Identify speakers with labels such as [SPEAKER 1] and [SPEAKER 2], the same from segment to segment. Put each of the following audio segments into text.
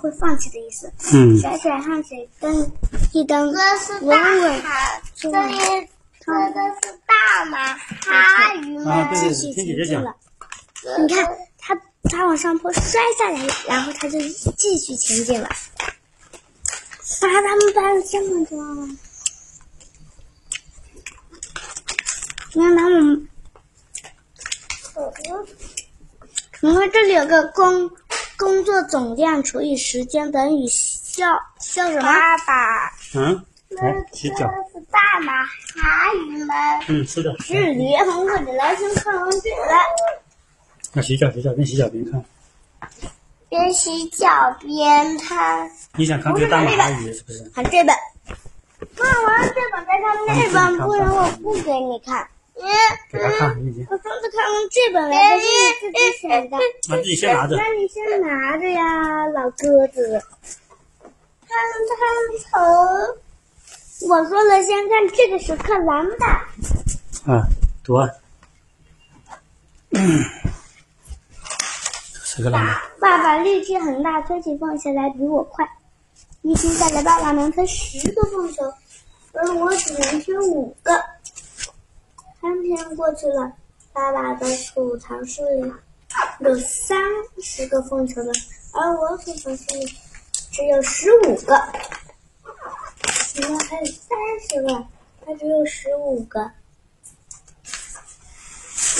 [SPEAKER 1] 会放弃的意思。
[SPEAKER 2] 嗯，
[SPEAKER 1] 甩甩汗水灯一灯
[SPEAKER 3] 这是
[SPEAKER 1] 稳稳
[SPEAKER 3] 大海，这是大马哈鱼
[SPEAKER 2] 啊，对
[SPEAKER 3] 们。
[SPEAKER 2] 对对，
[SPEAKER 1] 继续前进了。。你看他他往上坡摔下来，然后他就继续前进了。把他们搬了这么多，你看他们，你看这里有个工工作总量除以时间等于效效什么？
[SPEAKER 3] 爸爸，
[SPEAKER 2] 嗯，
[SPEAKER 3] 这
[SPEAKER 2] 来洗脚。
[SPEAKER 3] 是大马哈鱼们。
[SPEAKER 2] 嗯，是的。
[SPEAKER 1] 是联盟或者来先看完这个了。
[SPEAKER 2] 要洗脚，洗脚，边洗脚边看。
[SPEAKER 3] 边洗脚边看。
[SPEAKER 2] 你想看这个大马哈鱼是不是？
[SPEAKER 1] 看这本，
[SPEAKER 3] 看完这本再看那
[SPEAKER 1] 这本不然我不给你看。
[SPEAKER 3] 嗯
[SPEAKER 2] 给他看，
[SPEAKER 1] 我上次看完这本来的是你自己选的，
[SPEAKER 2] 那自己先拿着。
[SPEAKER 1] 那你先拿着呀，老鸽子。
[SPEAKER 3] 看看头。
[SPEAKER 1] 我说了，先看这个是克兰的，
[SPEAKER 2] 啊，读啊。嗯，是个男的。
[SPEAKER 1] 爸爸力气很大，推起放下来比我快。一天下来，爸爸能推十个凤球，而我只能推五个。三天过去了，爸爸的储藏室里有三十个凤球了，而我储藏室里只有十五个。你们还有三十个，他只有十五个。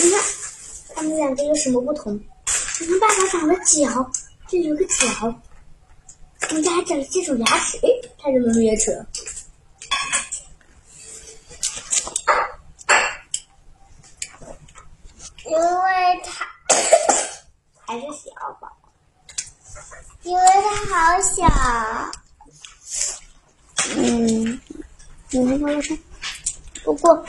[SPEAKER 1] 你看，他们两个有什么不同？你看，爸爸长了脚，这有个脚。人家还长了这种牙齿，诶，他怎么没牙齿？
[SPEAKER 3] 因为他
[SPEAKER 1] 还是小宝。
[SPEAKER 3] 因为他好小。
[SPEAKER 1] 嗯，你们看我看，不过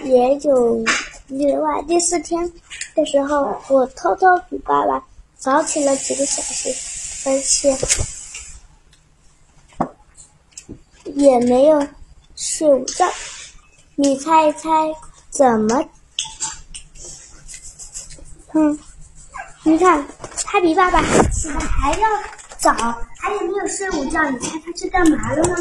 [SPEAKER 1] 也有例外。第四天的时候，我偷偷比爸爸早起了几个小时，而且也没有睡午觉。你猜一猜怎么？嗯，你看他比爸爸起的还要早，还有没有睡午觉？你猜他去干嘛了呢？